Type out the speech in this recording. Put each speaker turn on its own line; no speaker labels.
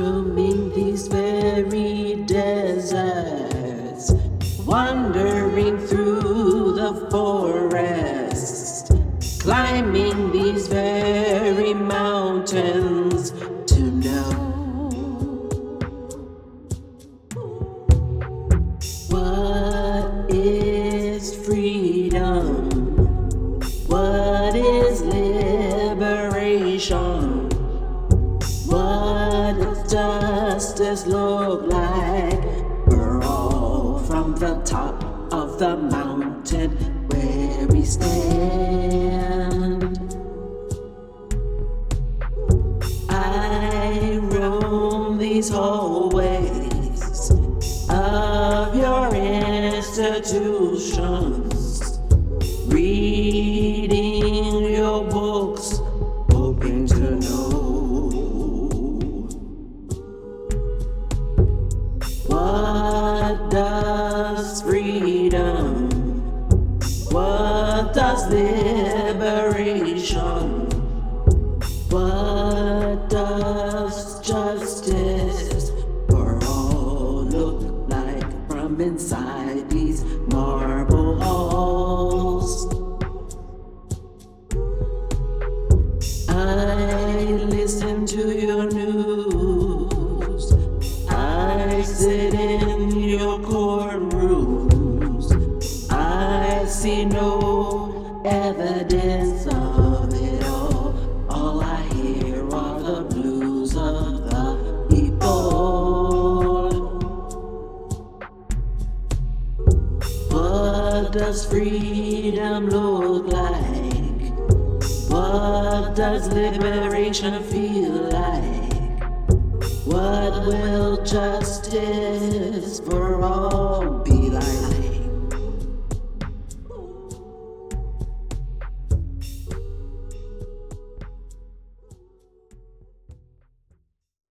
roaming these very deserts, wandering through the forest, climbing these very mountains to know what is freedom, what is liberation. Justice look like? We're all from the top of the mountain where we stand. I roam these hallways of your institutions, What does freedom? What does liberation? What does justice for all look like from inside these marble halls? I listen to your news. I sit in see no evidence of it all. All I hear are the blues of the people. What does freedom look like? What does liberation feel like? What will justice for all